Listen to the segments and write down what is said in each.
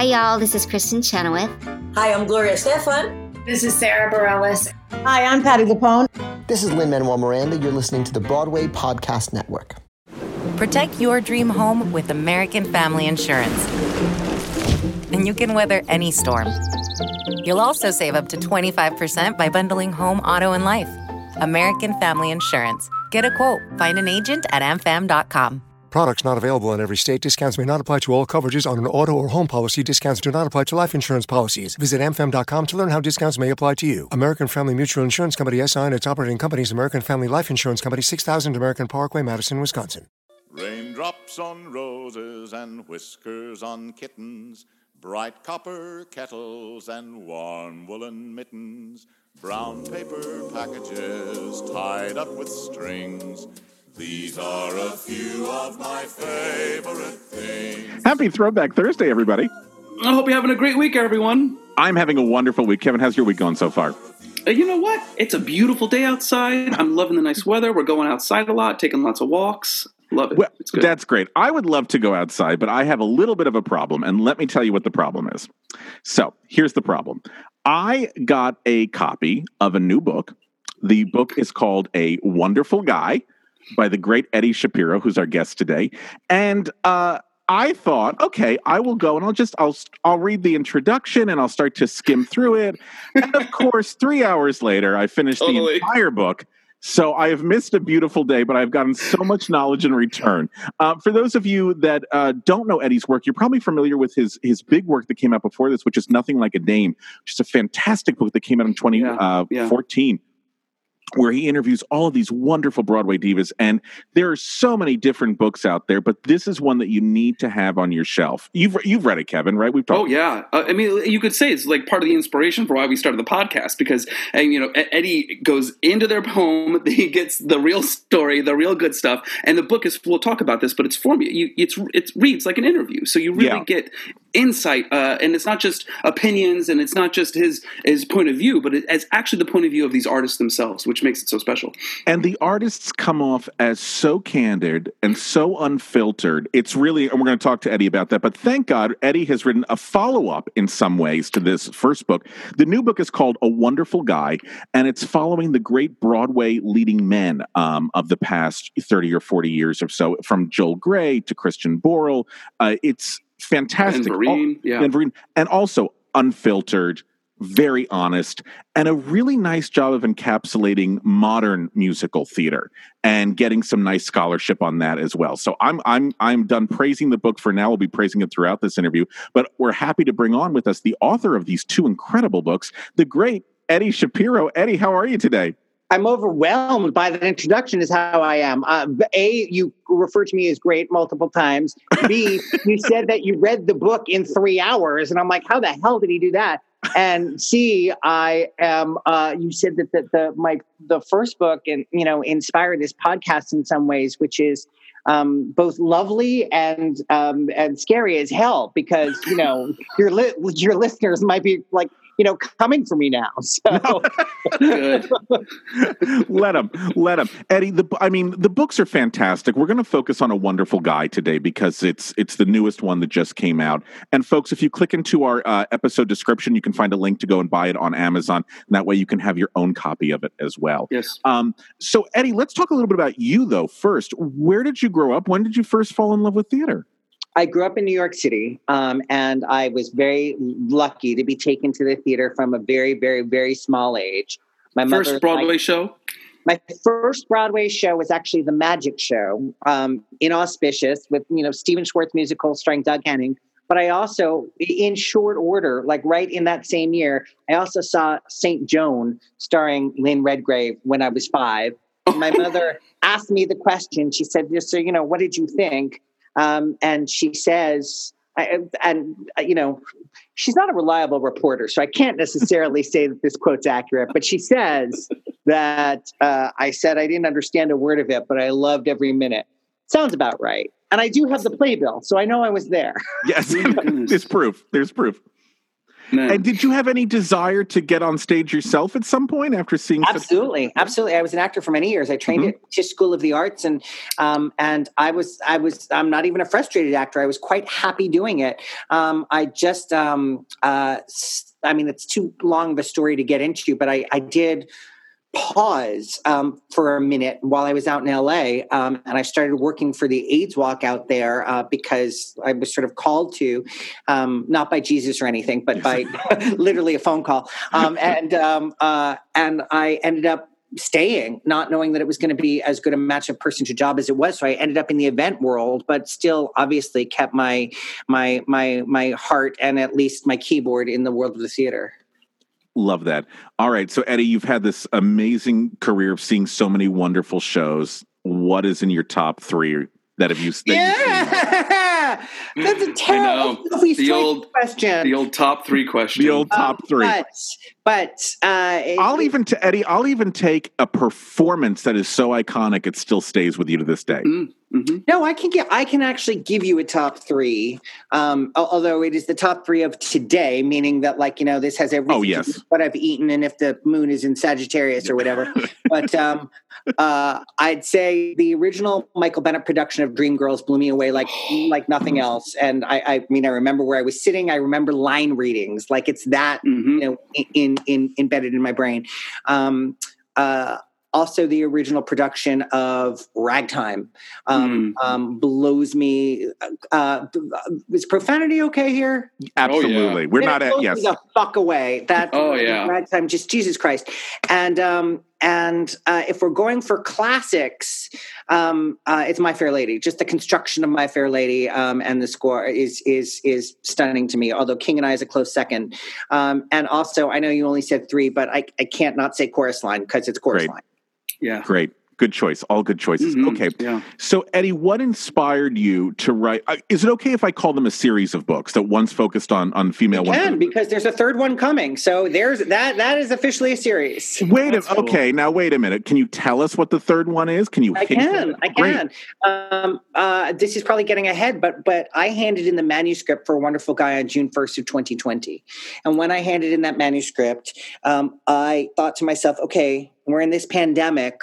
Hi, y'all. This is Kristin Chenoweth. Hi, I'm Gloria Estefan. This is Sara Bareilles. Hi, I'm Patti LuPone. This is Lin Manuel Miranda. You're listening to the Broadway Podcast Network. Protect your dream home with American Family Insurance. And you can weather any storm. You'll also save up to 25% by bundling home, auto, and life. American Family Insurance. Get a quote. Find an agent at amfam.com. Products not available in every state. Discounts may not apply to all coverages on an auto or home policy. Discounts do not apply to life insurance policies. Visit mfm.com to learn how discounts may apply to you. American Family Mutual Insurance Company SI and its operating companies American Family Life Insurance Company 6000 American Parkway, Madison, Wisconsin. Raindrops on roses and whiskers on kittens, bright copper kettles and warm woolen mittens, brown paper packages tied up with strings. These are a few of my favorite things. Happy Throwback Thursday, everybody. I hope you're having a great week, everyone. I'm having a wonderful week. Kevin, how's your week going so far? Uh, you know what? It's a beautiful day outside. I'm loving the nice weather. We're going outside a lot, taking lots of walks. Love it. Well, it's good. that's great. I would love to go outside, but I have a little bit of a problem, and let me tell you what the problem is. So, here's the problem I got a copy of a new book. The book is called A Wonderful Guy by the great Eddie Shapiro, who's our guest today. And uh, I thought, okay, I will go and I'll just I'll I'll read the introduction and I'll start to skim through it. And of course, three hours later, I finished Totally. the entire book. So I have missed a beautiful day, but I've gotten so much knowledge in return. Uh, for those of you that uh, don't know Eddie's work, you're probably familiar with his his big work that came out before this, which is Nothing Like a Dame, which is a fantastic book that came out in Yeah, yeah. 2014 where he interviews all of these wonderful Broadway divas. And there are so many different books out there, but this is one that you need to have on your shelf. You've you've read it, Kevin, right? We've talked. Oh yeah, uh, I mean, you could say it's like part of the inspiration for why we started the podcast because, and you know, Eddie goes into their home, he gets the real story, the real good stuff, and the book is. We'll talk about this, but it's for me. You, it's it reads like an interview, so you really Yeah. get insight, uh, and it's not just opinions, and it's not just his his point of view, but it's actually the point of view of these artists themselves, which makes it so special. And the artists come off as so candid and so unfiltered. It's really, and we're going to talk to Eddie about that. But thank God, Eddie has written a follow up in some ways to this first book. The new book is called A Wonderful Guy, and it's following the great Broadway leading men um, of the past 30 or 40 years or so, from Joel Grey to Christian Borle. Uh, it's fantastic. And Vereen, yeah. and Vereen, and also unfiltered very honest and a really nice job of encapsulating modern musical theater and getting some nice scholarship on that as well. So I'm I'm I'm done praising the book for now. We'll be praising it throughout this interview, but we're happy to bring on with us the author of these two incredible books, the great Eddie Shapiro. Eddie, how are you today? I'm overwhelmed by that introduction, is how I am. Uh, a, you referred to me as great multiple times. B, you said that you read the book in three hours, and I'm like, how the hell did he do that? And C, I am. Uh, you said that the, the my the first book and you know inspired this podcast in some ways, which is um, both lovely and um, and scary as hell because you know your li- your listeners might be like you know coming for me now. So Good. let him, let him. Eddie, the I mean, the books are fantastic. We're going to focus on a wonderful guy today because it's it's the newest one that just came out. And folks, if you click into our uh, episode description, you can find a link to go and buy it on Amazon. And that way, you can have your own copy of it as well. Yes. Um, so, Eddie, let's talk a little bit about you, though. First, where did you grow up? When did you first fall in love with theater? I grew up in New York City, um, and I was very lucky to be taken to the theater from a very, very, very small age. My First Broadway show. My first Broadway show was actually the Magic Show, um, inauspicious with you know Stephen Schwartz musical starring Doug Henning. But I also, in short order, like right in that same year, I also saw Saint Joan starring Lynn Redgrave when I was five. My mother asked me the question. She said, "Just so you know, what did you think?" Um, and she says, I, and uh, you know, she's not a reliable reporter, so I can't necessarily say that this quote's accurate. But she says that uh, I said I didn't understand a word of it, but I loved every minute. Sounds about right. And I do have the playbill, so I know I was there. Yes, there's proof. There's proof. No. And did you have any desire to get on stage yourself at some point after seeing? such- Absolutely, absolutely. I was an actor for many years. I trained Mhm. at Tisch School of the Arts, and um, and I was I was I'm not even a frustrated actor. I was quite happy doing it. Um, I just um, uh, s- I mean, it's too long of a story to get into, but I I did pause um, for a minute while I was out in LA, um, and I started working for the AIDS Walk out there uh, because I was sort of called to, um, not by Jesus or anything, but by literally a phone call, um, and um, uh, and I ended up staying, not knowing that it was going to be as good a match of person to job as it was. So I ended up in the event world, but still obviously kept my my my my heart and at least my keyboard in the world of the theater. Love that. All right. So, Eddie, you've had this amazing career of seeing so many wonderful shows. What is in your top three that have you? That you've seen? Yeah, that's a terrible know. The old- question. The old top three question. The old top Um, three. but but uh, I'll even to Eddie. I'll even take a performance that is so iconic it still stays with you to this day. Mm, mhm. No, I can get. I can actually give you a top three. Um, although it is the top three of today, meaning that, like you know, this has everything. Oh, yes. what I've eaten and if the moon is in Sagittarius or whatever. but um, uh, I'd say the original Michael Bennett production of Dreamgirls blew me away like like nothing else. And I, I mean, I remember where I was sitting. I remember line readings. Like it's that Mhm. you know in in embedded in my brain um uh also the original production of ragtime um, um blows me uh is profanity okay here Absolutely. We're not at Blows me yes. the fuck away that Oh, yeah. ragtime just jesus christ and um and uh, if we're going for classics, um, uh, it's My Fair Lady. Just the construction of My Fair Lady um, and the score is is is stunning to me. Although King and I is a close second. Um, and also, I know you only said three, but I, I can't not say chorus line because it's chorus Great. line. Yeah. Great. Good choice. All good choices. Mhm. Okay. Yeah. So, Eddie, what inspired you to write? Uh, is it okay if I call them a series of books that one's focused on on female, You can because there's a third one coming. So there's that. That is officially a series. Wait a cool. okay. Now wait a minute. Can you tell us what the third one is? Can you? I can, it? I can. Um, uh, this is probably getting ahead, but but I handed in the manuscript for a wonderful guy on June first of 2020, and when I handed in that manuscript, um, I thought to myself, okay, we're in this pandemic.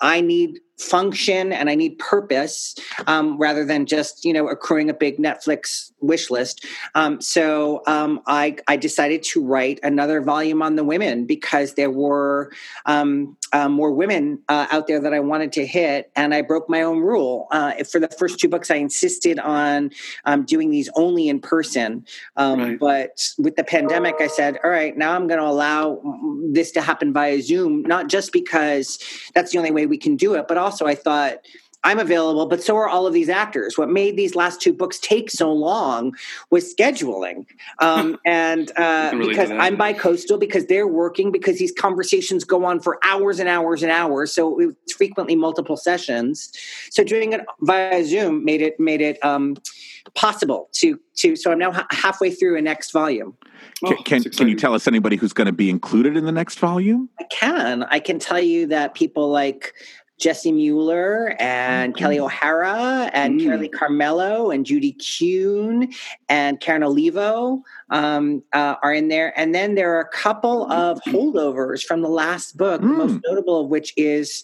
I need function and I need purpose um, rather than just you know accruing a big Netflix wish list. Um, so um, I I decided to write another volume on the women because there were um, uh, more women uh, out there that I wanted to hit, and I broke my own rule. Uh, for the first two books, I insisted on um, doing these only in person, um, Right. but with the pandemic, I said, "All right, now I'm going to allow this to happen via Zoom, not just because that's the only way we can do it, but also I thought." I'm available, but so are all of these actors. What made these last two books take so long was scheduling, um, and uh, can relate to because. I'm bi-coastal, because they're working, because these conversations go on for hours and hours and hours. So it's frequently multiple sessions. So doing it via Zoom made it made it um, possible to to. So I'm now ha- halfway through a next volume. Oh, Can, can, can you tell us anybody who's going to be included in the next volume? I can. I can tell you that people like Jessie Mueller and Kelly O'Hara and Mm. Carolee Carmello and Judy Kuhn and Karen Olivo um, uh, are in there. And then there are a couple of holdovers from the last book, the most Mm. notable of which is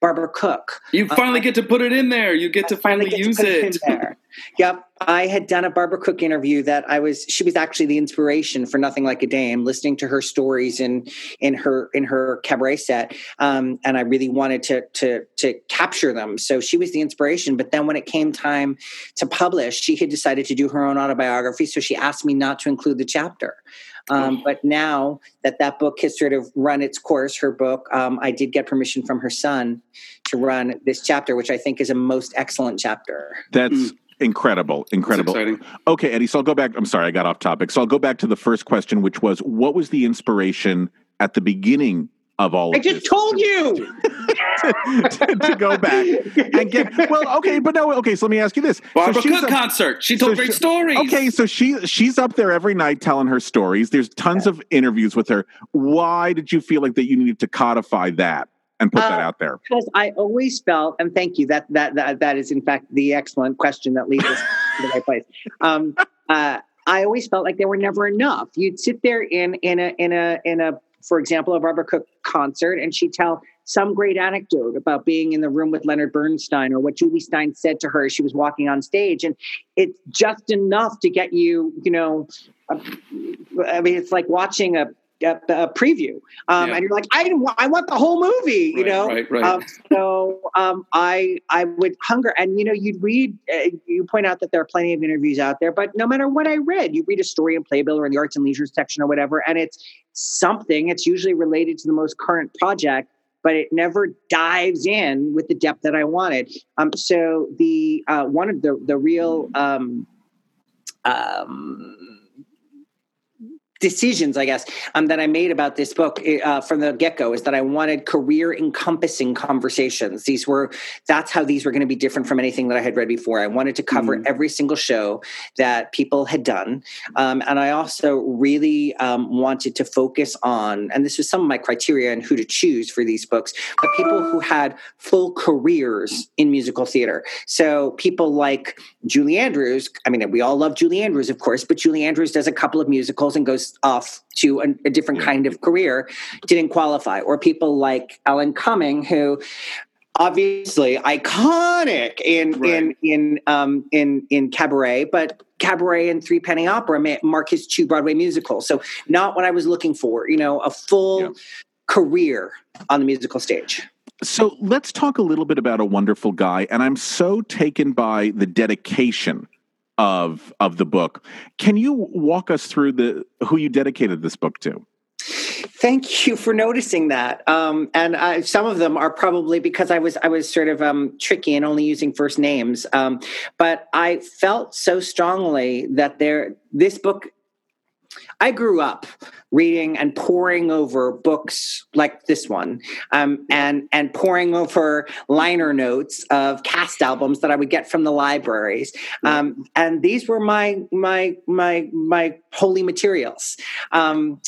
Barbara Cook. You finally get to put it in there. You get to finally finally get use put it. there. Yep, I had done a Barbara Cook interview that I was. She was actually the inspiration for Nothing Like a Dame. Listening to her stories in in her in her cabaret set, um, and I really wanted to to to capture them. So she was the inspiration. But then when it came time to publish, she had decided to do her own autobiography. So she asked me not to include the chapter. Um, but now that that book has sort of run its course, her book, um, I did get permission from her son to run this chapter, which I think is a most excellent chapter. That's Mm. incredible. Incredible. exciting. Okay, Eddie. So I'll go back. I'm sorry, I got off topic. So I'll go back to the first question, which was what was the inspiration at the beginning of all I of just this told you. to, to go back and get well okay but no okay so let me ask you this Barbara so she's Cook a- concert. She told so great she- stories. okay so she she's up there every night telling her stories there's tons of interviews with her why did you feel like that you needed to codify that and put that Uh, out there because I always felt, and thank you, that that that that is in fact the excellent question that leads us to the right place. Um, uh, I always felt like there were never enough. You'd sit there in in a in a in a for example, a Barbara Cook concert, and she'd tell some great anecdote about being in the room with Leonard Bernstein or what Jule Styne said to her as she was walking on stage. And it's just enough to get you, you know, I mean, it's like watching a a, a preview, um, yeah. and you're like, I I want the whole movie, you right, know. Right, right. Um, so um, I I would hunger, and you know, you'd read. Uh, you point out that there are plenty of interviews out there, but no matter what I read, you read a story in Playbill or in the Arts and Leisure section or whatever, and it's something. It's usually related to the most current project, but it never dives in with the depth that I wanted. Um, so the uh, one of the the real um, um, decisions, I guess, um, that I made about this book eh, uh, from the get go is that I wanted career encompassing conversations. These were that's how these were going to be different from anything that I had read before. I wanted to cover mm. every single show that people had done, um, and I also really um, wanted to focus on, and this was some of my criteria and who to choose for these books, but people who had full careers in musical theater. So people like Julie Andrews. I mean, we all love Julie Andrews, of course, but Julie Andrews does a couple of musicals and goes off to a, a different kind of career didn't qualify or people like Alan Cumming who obviously iconic in right. in in um in in cabaret but cabaret and three penny opera mark his two broadway musicals so not what i was looking for you know a full yeah. career on the musical stage so let's talk a little bit about a wonderful guy and i'm so taken by the dedication of of the book. Can you walk us through the who you dedicated this book to? Thank you for noticing that. Um, and I, some of them are probably because I was I was sort of um, tricky and only using first names. Um, but I felt so strongly that there this book I grew up reading and poring over books like this one, um, and and poring over liner notes of cast albums that I would get from the libraries, um, and these were my my my my holy materials. Um,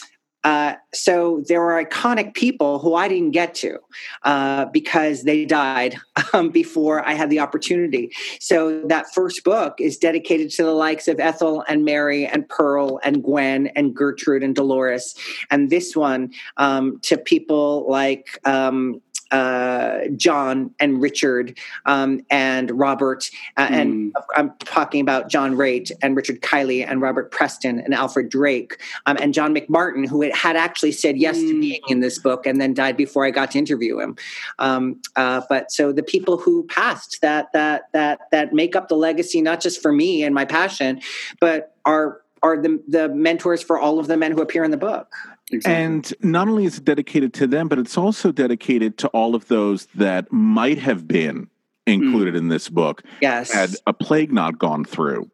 uh, so there were iconic people who I didn't get to uh, because they died um, before I had the opportunity. So that first book is dedicated to the likes of Ethel and Mary and Pearl and Gwen and Gertrude and Dolores, and this one um, to people like um, uh, John and Richard um, and Robert, uh, mm. and I'm talking about John Raitt and Richard Kiley and Robert Preston and Alfred Drake um, and John McMartin, who had actually said yes mm. to being in this book and then died before I got to interview him. Um, uh, but so the people who passed that that that that make up the legacy, not just for me and my passion, but are are the the mentors for all of the men who appear in the book. Exactly. And not only is it dedicated to them, but it's also dedicated to all of those that might have been included mm. in this book. Yes. Had a plague not gone through.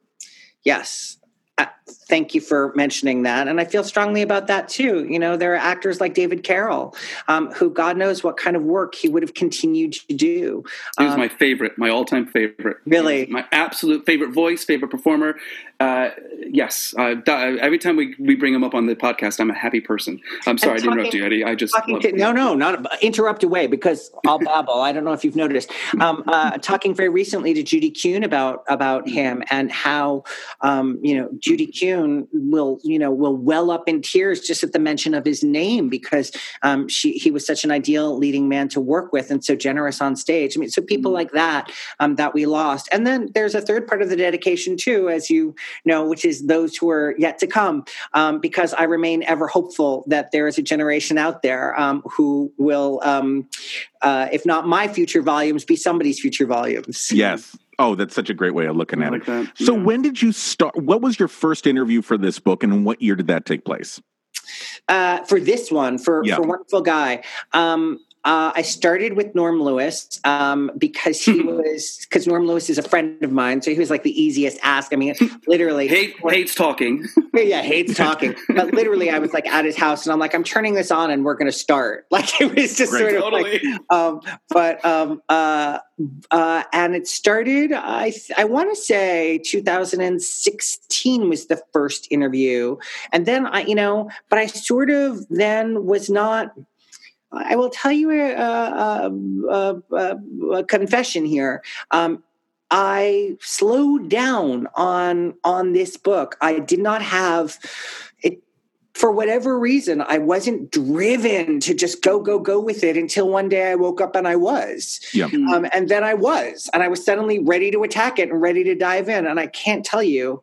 Yes. Thank you for mentioning that. And I feel strongly about that too. You know, there are actors like David Carroll, um, who God knows what kind of work he would have continued to do. He was um, my favorite, my all time favorite. Really? My absolute favorite voice, favorite performer. Uh, yes. Uh, every time we, we bring him up on the podcast, I'm a happy person. I'm sorry talking, I interrupt you, Eddie. I just. To, no, no, not interrupt away because I'll babble. I don't know if you've noticed. Um, uh, talking very recently to Judy Kuhn about, about him and how, um, you know, Judy Kuhn will, you know, will well up in tears just at the mention of his name because um, she he was such an ideal leading man to work with and so generous on stage. I mean, so people mm-hmm. like that um, that we lost. And then there's a third part of the dedication too, as you know, which is those who are yet to come, um, because I remain ever hopeful that there is a generation out there um, who will, um, uh, if not my future volumes, be somebody's future volumes. Yes. Oh, that's such a great way of looking at like it. That. So, yeah. when did you start? What was your first interview for this book, and what year did that take place? Uh, for this one, for yeah. for Wonderful Guy, um, uh, I started with Norm Lewis um, because he was because Norm Lewis is a friend of mine, so he was like the easiest ask. I mean, literally Hate, hates talking. yeah, hates talking. But literally, I was like at his house, and I'm like, I'm turning this on, and we're going to start. Like it was just sort of totally. like, um, but um, uh, uh, and it started. I I want to say 2016 was the first interview, and then I, you know, but I sort of then was not I will tell you a, a, a, a confession here. Um, I slowed down on on this book. I did not have it for whatever reason. I wasn't driven to just go go go with it until one day I woke up and I was. Yeah. Um, and then I was, and I was suddenly ready to attack it and ready to dive in. And I can't tell you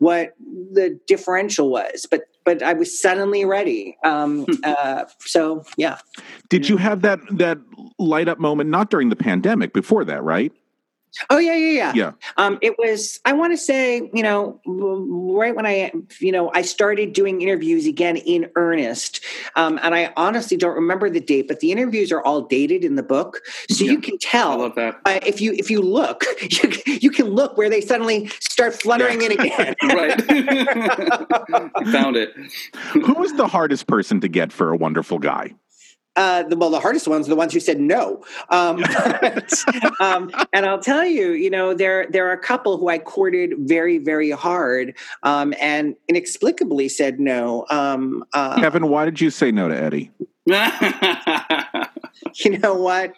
what the differential was, but but I was suddenly ready. Um, uh, so yeah. Did you have that that light up moment not during the pandemic, before that, right? Oh yeah, yeah, yeah. Yeah. Um, it was. I want to say, you know, right when I, you know, I started doing interviews again in earnest, um, and I honestly don't remember the date, but the interviews are all dated in the book, so Yeah. you can tell. I love that. Uh, if you if you look, you, you can look where they suddenly start fluttering in again. right. Found it. Who was the hardest person to get for a wonderful guy? Uh, the, well, the hardest ones are the ones who said no. Um, but, um, and I'll tell you, you know, there there are a couple who I courted very, very hard, um, and inexplicably said no. Um, uh, Kevin, why did you say no to Eddie? you know what?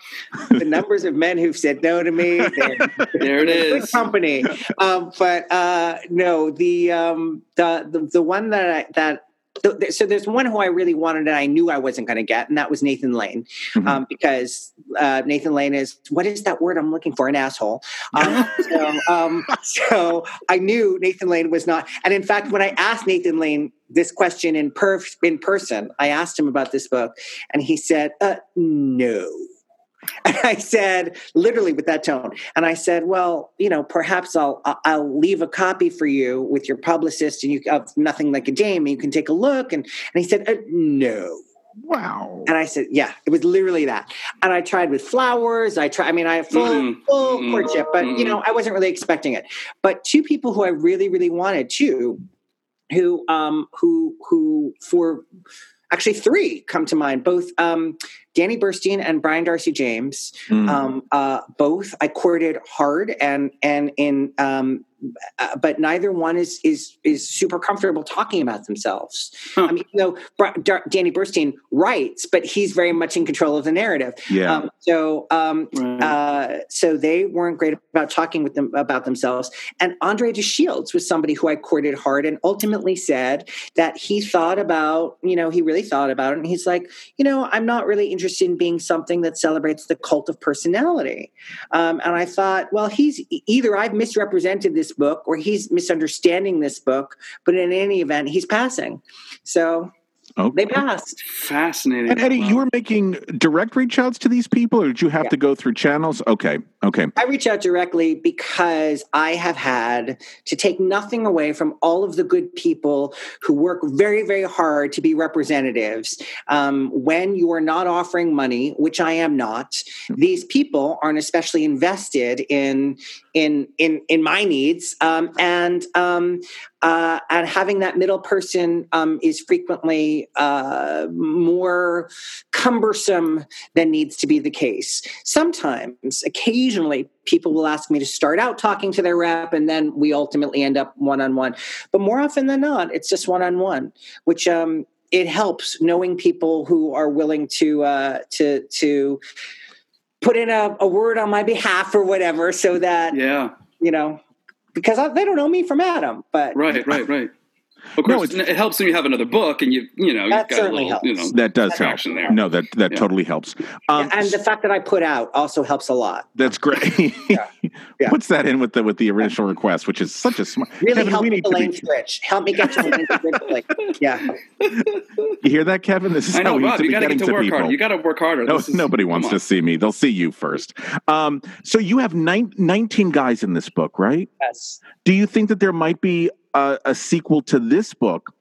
The numbers of men who've said no to me, there it is. good company. Um, but uh, no, the, um, the the the one that I, that. So there's one who I really wanted and I knew I wasn't going to get, and that was Nathan Lane, Mhm. um, because uh, Nathan Lane is what is that word I'm looking for? An asshole. Um, so, um, so I knew Nathan Lane was not. And in fact, when I asked Nathan Lane this question in per in person, I asked him about this book, and he said, uh, "No." And I said, literally with that tone, and I said, "Well, you know, perhaps I'll I'll leave a copy for you with your publicist, and you of nothing like a dame, and you can take a look." And and he said, uh, "No." Wow. And I said, "Yeah, it was literally that." And I tried with flowers. I tried. I mean, I had full Mm-mm. full Mm-mm. courtship, but you know, I wasn't really expecting it. But two people who I really really wanted too, who um who who for actually three come to mind. Both um, Danny Burstein and Brian Darcy James. Mm. Um, uh, both I courted hard and and in um, uh, but neither one is is is super comfortable talking about themselves. Huh. I mean, you know, Dar- Danny Burstein writes, but he's very much in control of the narrative. yeah. Um, so, um, Right. uh, so they weren't great about talking with them about themselves. And Andre de Shields was somebody who I courted hard, and ultimately said that he thought about, you know, he really thought about it, and he's like, you know, I'm not really interested in being something that celebrates the cult of personality. Um, and I thought, well, he's either I've misrepresented this book or he's misunderstanding this book, but in any event, he's passing. So okay. they passed. Fascinating. And Eddie, Wow. you were making direct reach outs to these people, or did you have Yeah. to go through channels? Okay. Okay. I reach out directly because I have had to take nothing away from all of the good people who work very, very hard to be representatives. Um, when you are not offering money, which I am not, these people aren't especially invested in in in in my needs, um, and um, uh, and having that middle person um, is frequently uh, more cumbersome than needs to be the case. Sometimes, occasionally, people will ask me to start out talking to their rep, and then we ultimately end up one on one. But more often than not, it's just one on one, which um, it helps knowing people who are willing to uh, to to put in a, a word on my behalf or whatever, so that Yeah. you know. Because I, they don't know me from Adam, but Right. Right. Right. Of No, course, it's- it helps when you have another book and you you know That you've got a certainly little, you know helps. That does help. there. No, that that Yeah. totally helps. Um, and the fact that I put out also helps a lot. that's great. Yeah. Yeah. Puts that in with the with the original request, which is such a smart. Really Kevin, help we need the to lane switch. Help me get to the. Like, yeah. You hear that, Kevin? This is I how know, we need Rob. to You be got to getting get to to work people. harder. You got to work harder. No, is- nobody wants to see me. They'll see you first. Um, so you have nine, 19 guys in this book, right? Yes. Do you think that there might be a, a sequel to this book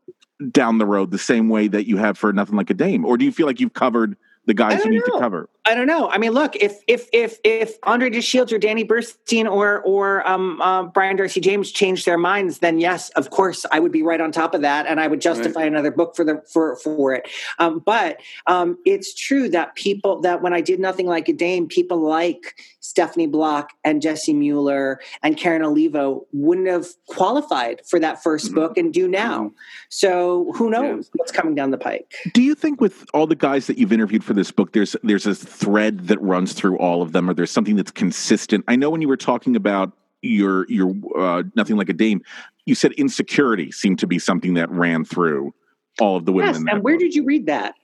down the road, the same way that you have for Nothing Like a Dame, or do you feel like you've covered the guys you need to cover? I don't know. I mean, look, if if if if Andre DeShields or Danny Burstein or or um, uh, Brian Darcy James changed their minds, then yes, of course, I would be right on top of that, and I would justify another book for the for for it. Um, but um, it's true that people that when I did nothing like a Dame, people like Stephanie Block and Jessie Mueller and Karen Olivo wouldn't have qualified for that 1st book and do now. So who knows what's coming down the pike? Do you think with all the guys that you've interviewed for this book, there's there's a thread that runs through all of them, or there's something that's consistent? I know when you were talking about your your uh, nothing like a dame, you said insecurity seemed to be something that ran through all of the women. Yes, in that and where book. did you read that?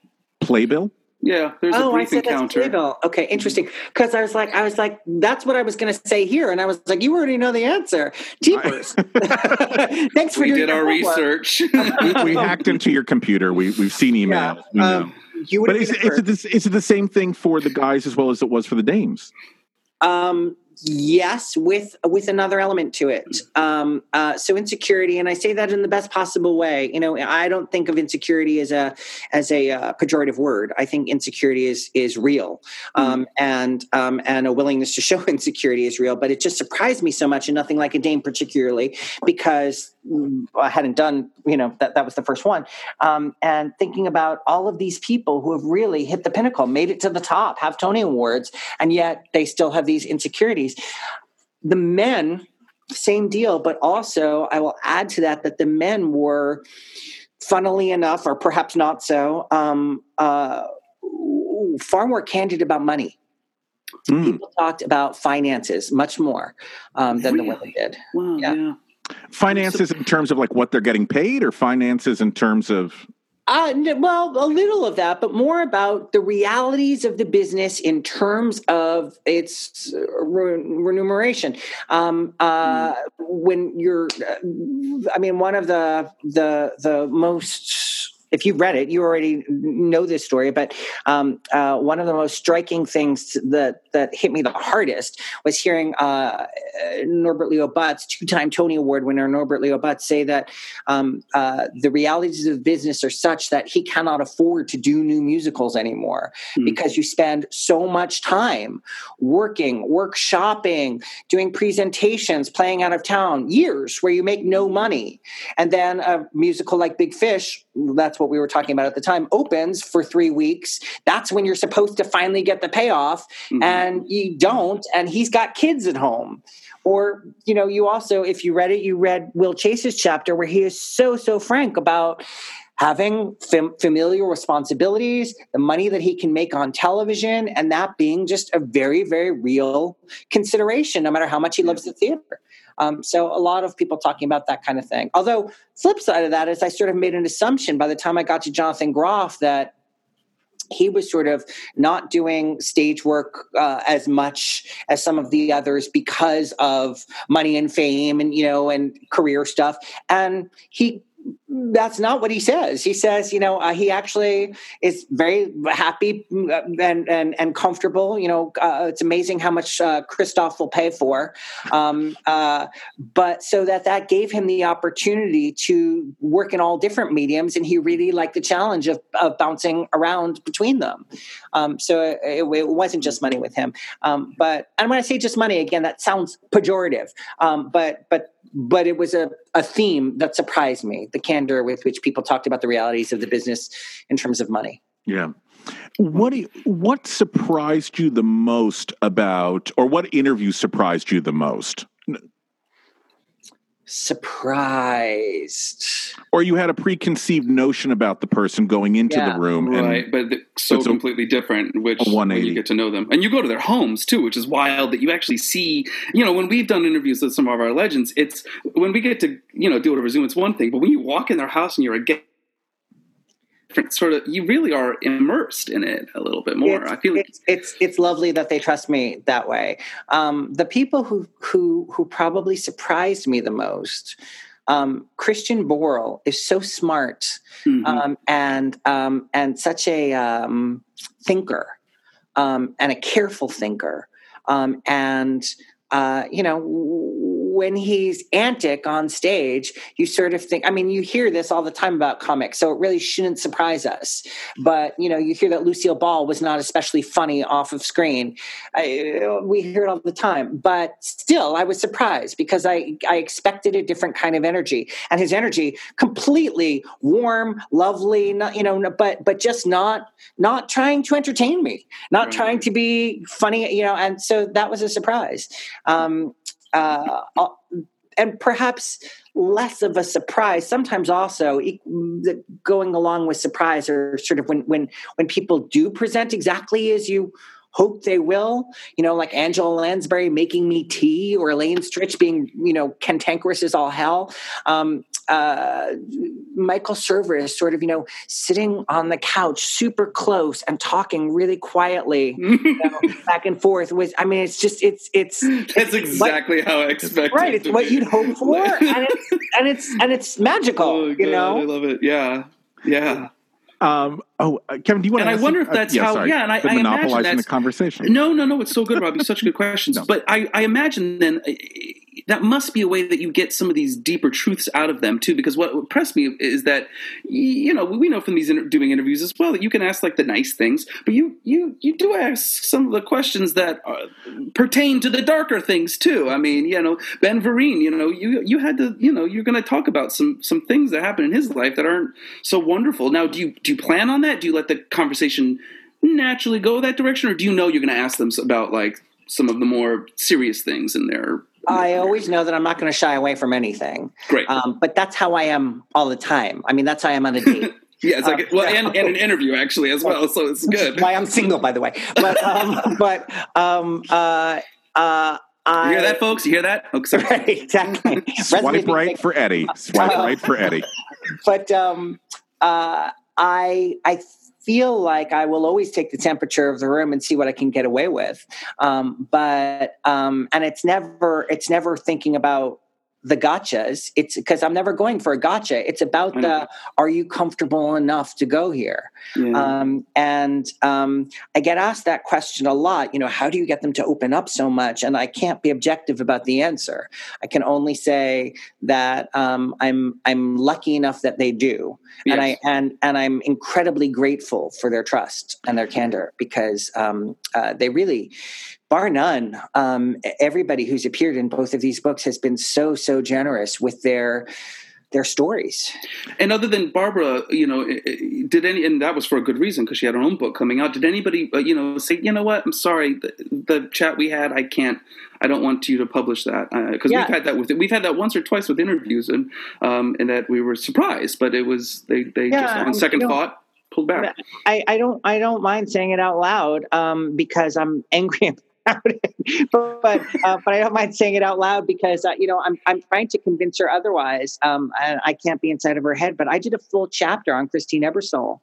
Playbill? Yeah, there's a oh, I brief said that's encounter. Playbill. Okay, interesting. Because I was like, I was like, that's what I was going to say here, and I was like, you already know the answer. Jeepers! Thanks for We doing did our homework. research. we, we hacked into your computer. We we've seen emails. We know. Um, you would but is, is, it this, is it the same thing for the guys as well as it was for the dames? Um, yes, with with another element to it. Um, uh, so insecurity, and I say that in the best possible way. You know, I don't think of insecurity as a as a uh, pejorative word. I think insecurity is is real, um, and um, and a willingness to show insecurity is real. But it just surprised me so much, and nothing like a dame particularly, because mm, I hadn't done. You know, that that was the first one, um, and thinking about all of these people who have really hit the pinnacle, made it to the top, have Tony awards, and yet they still have these insecurities. The men, same deal, but also I will add to that that the men were, funnily enough, or perhaps not so, um, uh, far more candid about money. Mm. People talked about finances much more um, than the women did. wow, Yeah. yeah. Finances in terms of like what they're getting paid, or finances in terms of Uh, well, a little of that, but more about the realities of the business in terms of its uh, re- remuneration. Um, uh, When you're, uh, I mean, one of the the the most. If you've read it, you already know this story. But um, uh, one of the most striking things that that hit me the hardest was hearing uh, Norbert Leo Butz, two-time Tony Award winner Norbert Leo Butz, say that um, uh, the realities of business are such that he cannot afford to do new musicals anymore Hmm. because you spend so much time working, workshopping, doing presentations, playing out of town, years where you make no money. And then a musical like Big Fish, that's what we were talking about at the time, opens for three weeks. That's when you're supposed to finally get the payoff, Mhm. and you don't. And he's got kids at home. Or, you know, you also, if you read it, you read Will Chase's chapter where he is so, so frank about having fam- familial responsibilities, the money that he can make on television, and that being just a very, very real consideration, no matter how much he loves the theater. Um, so a lot of people talking about that kind of thing. Although, flip side of that is I sort of made an assumption by the time I got to Jonathan Groff that he was sort of not doing stage work uh, as much as some of the others because of money and fame and you know and career stuff and he that's not what he says. He says, you know, uh, he actually is very happy uh, and and and comfortable. You know, uh, it's amazing how much uh, Christoph will pay for, um, uh, but so that that gave him the opportunity to work in all different mediums, and he really liked the challenge of, of bouncing around between them. Um, so it, it wasn't just money with him, um, but and when I say just money, again, that sounds pejorative, um, but but but it was a, a theme that surprised me the candor with which people talked about the realities of the business in terms of money Yeah. What you, what surprised you the most about, or what interview surprised you the most, surprised or you had a preconceived notion about the person going into Yeah. the room, and right, but th- so it's a- completely different. Which a when you get to know them, and you go to their homes too, which is wild that you actually see. You know, when we've done interviews with some of our legends, it's when we get to you know do it over Zoom, it's one thing, but when you walk in their house and you're a guest, different sort of, you really are immersed in it a little bit more. It's, I feel like it's, it's it's lovely that they trust me that way. Um, the people who who who probably surprised me the most, um, Christian Borle is so smart mhm. um, and um, and such a um, thinker um, and a careful thinker, um, and uh, you know when he's antic on stage, you sort of think. I mean, you hear this all the time about comics, so it really shouldn't surprise us. But you know, you hear that Lucille Ball was not especially funny off of screen. I, we hear it all the time, but still, I was surprised because I I expected a different kind of energy, and his energy completely warm, lovely, not, you know, but but just not not trying to entertain me, not Right. trying to be funny, you know, and so that was a surprise. Um, uh, uh, and perhaps less of a surprise. Sometimes also going along with surprise, or sort of when when when people do present exactly as you hope they will. You know, like Angela Lansbury making me tea, or Elaine Stritch being, you know, cantankerous as all hell. Um, uh, Michael Cerveris sort of, you know, sitting on the couch super close and talking really quietly you know, back and forth with, I mean, it's just, it's, it's, That's exactly what, how I expect Right. It's what be. you'd hope for. and it's, and it's, and it's magical, oh, you know? I love it. Yeah. Yeah. Um, oh, uh, Kevin, do you want and to? And I wonder if that's yeah, how. Sorry, yeah, and I, I monopolizing imagine the conversation. No, no, no. It's so good, Robbie. Such good questions. no. But I, I imagine then uh, that must be a way that you get some of these deeper truths out of them too. Because what impressed me is that you know we know from these inter- doing interviews as well that you can ask like the nice things, but you you you do ask some of the questions that uh, pertain to the darker things too. I mean, you know, Ben Vereen, you know, you you had to, you know, you're going to talk about some some things that happen in his life that aren't so wonderful. Now, do you do you plan on that? Do you let the conversation naturally go that direction, or do you know you're going to ask them about like some of the more serious things in their I always know that I'm not going to shy away from anything. Great. Um, but that's how I am all the time. I mean, that's how I am on a date. yeah, it's like um, well, and, and, an interview actually as well, so it's good. Why I'm single, by the way. But um, but um, uh, uh, I, you hear that, folks? You hear that? Oh, sorry. Right, exactly. Swipe right for Eddie. Swipe uh, right for Eddie. But um, uh, I I feel like I will always take the temperature of the room and see what I can get away with. Um, but um, and it's never it's never thinking about the gotchas. It's because I'm never going for a gotcha. It's about the are you comfortable enough to go here? Yeah. Um, and um, I get asked that question a lot. You know, how do you get them to open up so much? And I can't be objective about the answer. I can only say that um, I'm I'm lucky enough that they do, yes. and I and and I'm incredibly grateful for their trust and their candor because um, uh, they really bar none, um, everybody who's appeared in both of these books has been so so generous with their their stories. And other than Barbara, you know, did any, and that was for a good reason because she had her own book coming out. Did anybody, uh, you know, say, you know what? I'm sorry, the, the, chat we had, I can't, I don't want you to publish that because uh, yeah. we've had that with we've had that once or twice with interviews, and um, and that we were surprised, but it was they they yeah, just on second thought pulled back. I, I don't I don't mind saying it out loud um, because I'm angry it, but uh, but I don't mind saying it out loud because uh, you know I'm I'm trying to convince her otherwise. Um, I, I, can't be inside of her head, but I did a full chapter on Christine Ebersole,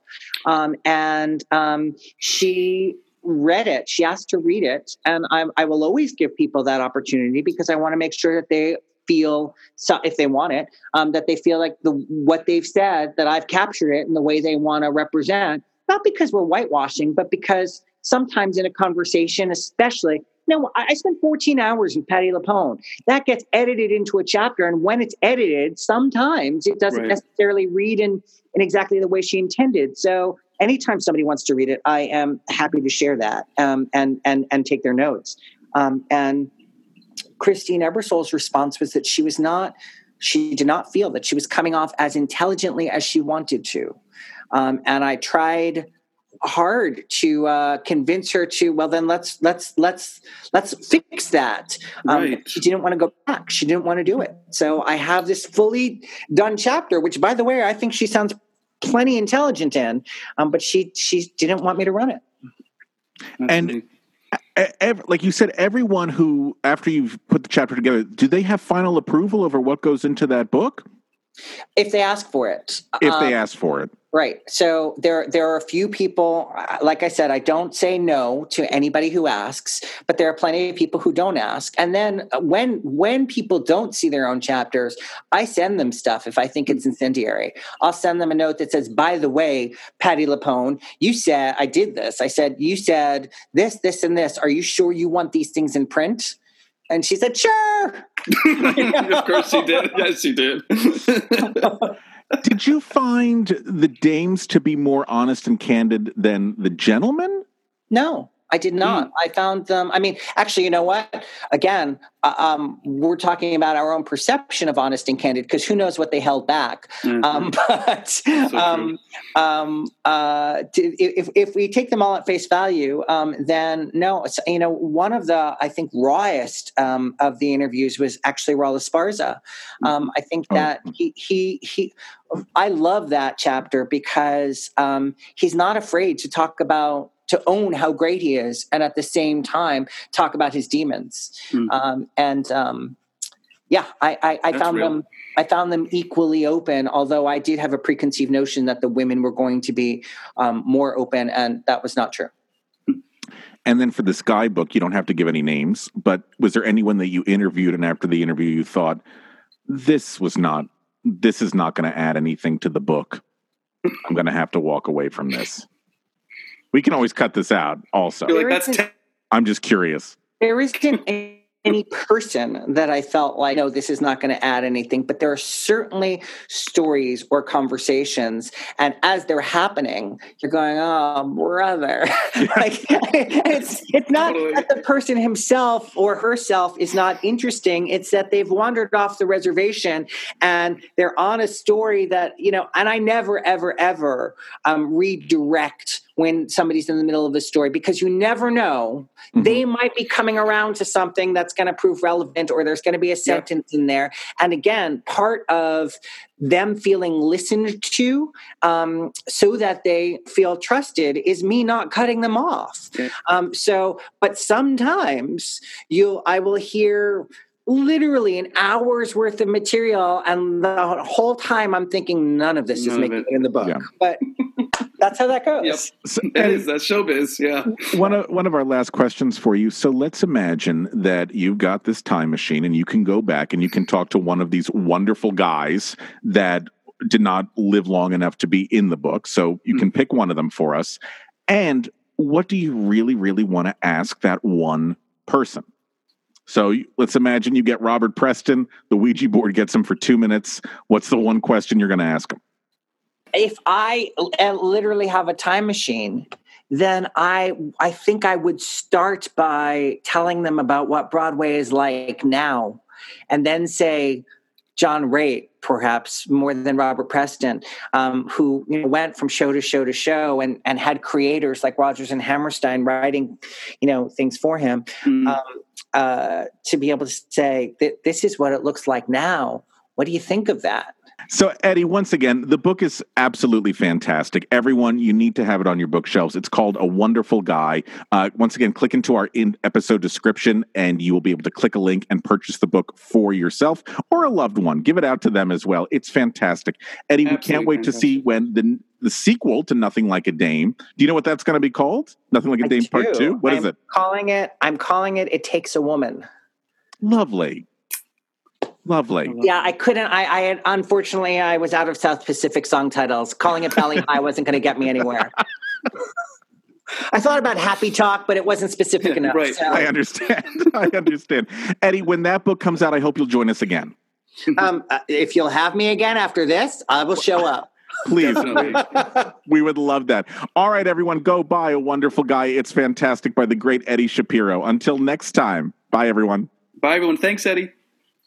um, and um, she read it. She asked to read it, and I, I will always give people that opportunity because I want to make sure that they feel so, if they want it um, that they feel like the what they've said that I've captured it in the way they want to represent. Not because we're whitewashing, but because sometimes in a conversation, especially. No, I, I spent 14 hours with Patti LuPone. That gets edited into a chapter, and when it's edited, sometimes it doesn't right. necessarily read in, in exactly the way she intended. So anytime somebody wants to read it, I am happy to share that um, and and and take their notes. Um, and Christine Ebersole's response was that she was not, she did not feel that she was coming off as intelligently as she wanted to. Um, and I tried hard to uh, convince her to well then let's let's let's let's fix that. Um, right. she didn't want to go back. She didn't want to do it. So i have this fully done chapter which by the way i think she sounds plenty intelligent in um, but she she didn't want me to run it. And every, like you said everyone who after you've put the chapter together do they have final approval over what goes into that book? If they ask for it. If um, they ask for it Right. So there there are a few people uh, like I said I don't say no to anybody who asks, but there are plenty of people who don't ask. And then uh, when when people don't see their own chapters, I send them stuff if I think it's incendiary. I'll send them a note that says, "By the way, Patti LuPone, you said I did this. I said you said this this and this. Are you sure you want these things in print?" And she said, "Sure." of course she did. Yes, she did. Did you find the dames to be more honest and candid than the gentlemen? No. I did not. Mm. I found them. I mean, actually, you know what? Again, uh, um, we're talking about our own perception of honest and candid because who knows what they held back. Mm-hmm. Um, but so um, um, uh, to, if, if we take them all at face value, um, then no. You know, one of the I think rawest um, of the interviews was actually Raul Esparza. Mm. I think oh, that oh. he he he. I love that chapter because he's not afraid to talk about to own how great he is, and at the same time talk about his demons. Hmm. Um, and um, yeah, I, I, I found real. them. I found them equally open, although I did have a preconceived notion that the women were going to be um, more open, and that was not true. And then for this guy book, you don't have to give any names, but was there anyone that you interviewed and after the interview you thought this was not this is not going to add anything to the book. I'm going to have to walk away from this. We can always cut this out also. I feel like There that's isn't- te- I'm just curious. There isn't any person that I felt like, no, this is not going to add anything, but there are certainly stories or conversations. And as they're happening, you're going, oh, brother. like, it's, it's not Totally. that the person himself or herself is not interesting. It's that they've wandered off the reservation and they're on a story that, you know, and I never, ever, ever um, redirect when somebody's in the middle of a story because you never know they might be coming around to something that's going to prove relevant or there's going to be a sentence in there and again part of them feeling listened to um, so that they feel trusted is me not cutting them off Yeah. um, so but sometimes you i will hear literally an hour's worth of material and the whole time i'm thinking none of this is None of making it. it in the book Yeah. but that's how that goes Yep. So- It is. That's showbiz. Yeah. one of one of our last questions for you. So let's imagine that you've got this time machine and you can go back and you can talk to one of these wonderful guys that did not live long enough to be in the book. So you can mm-hmm. pick one of them for us. And what do you really, really want to ask that one person? So let's imagine you get Robert Preston. The Ouija board gets him for two minutes. What's the one question you're going to ask him? If I uh, literally have a time machine, then I I think I would start by telling them about what Broadway is like now, and then say John Raitt, perhaps more than Robert Preston, um, who you know, went from show to show to show and and had creators like Rodgers and Hammerstein writing, you know, things for him Mm. um, uh, to be able to say that this is what it looks like now. What do you think of that? So, Eddie, once again, the book is absolutely fantastic. Everyone, you need to have it on your bookshelves. It's called A Wonderful Guy. Uh, once again, click into our in episode description and you will be able to click a link and purchase the book for yourself or a loved one. Give it out to them as well. It's fantastic. Eddie, we can't Absolutely wait to see when the the sequel to Nothing Like a Dame. Do you know what that's going to be called? Nothing Like a Dame Part do. 2? What is I'm it? Calling it. I'm calling it. It takes a woman. Lovely. Lovely. Yeah, I couldn't. I, I had, unfortunately, I was out of South Pacific song titles. Calling it Bali Ha'i wasn't going to get me anywhere. I thought about Happy Talk, but it wasn't specific Yeah, enough. right. so, I understand. I understand. Eddie, when that book comes out, I hope you'll join us again. um, uh, if you'll have me again after this, I will show up. Please. We would love that. All right, everyone, go buy A Wonderful Guy. It's fantastic by the great Eddie Shapiro. Until next time, bye, everyone. Bye, everyone. Thanks, Eddie.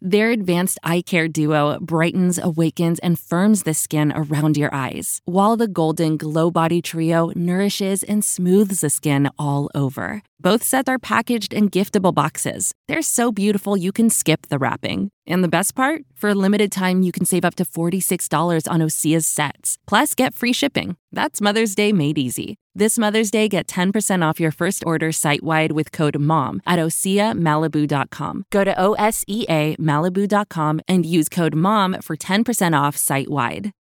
Their advanced eye care duo brightens, awakens, and firms the skin around your eyes, while the Golden Glow Body Trio nourishes and smooths the skin all over. Both sets are packaged in giftable boxes. They're so beautiful you can skip the wrapping. And the best part? For a limited time, you can save up to $46 on Osea's sets. Plus, get free shipping. That's Mother's Day made easy. This Mother's Day, get 10% off your first order site wide with code MOM at OseaMalibu.com. Go to OSEA Malibu.com and use code MOM for 10% off site wide.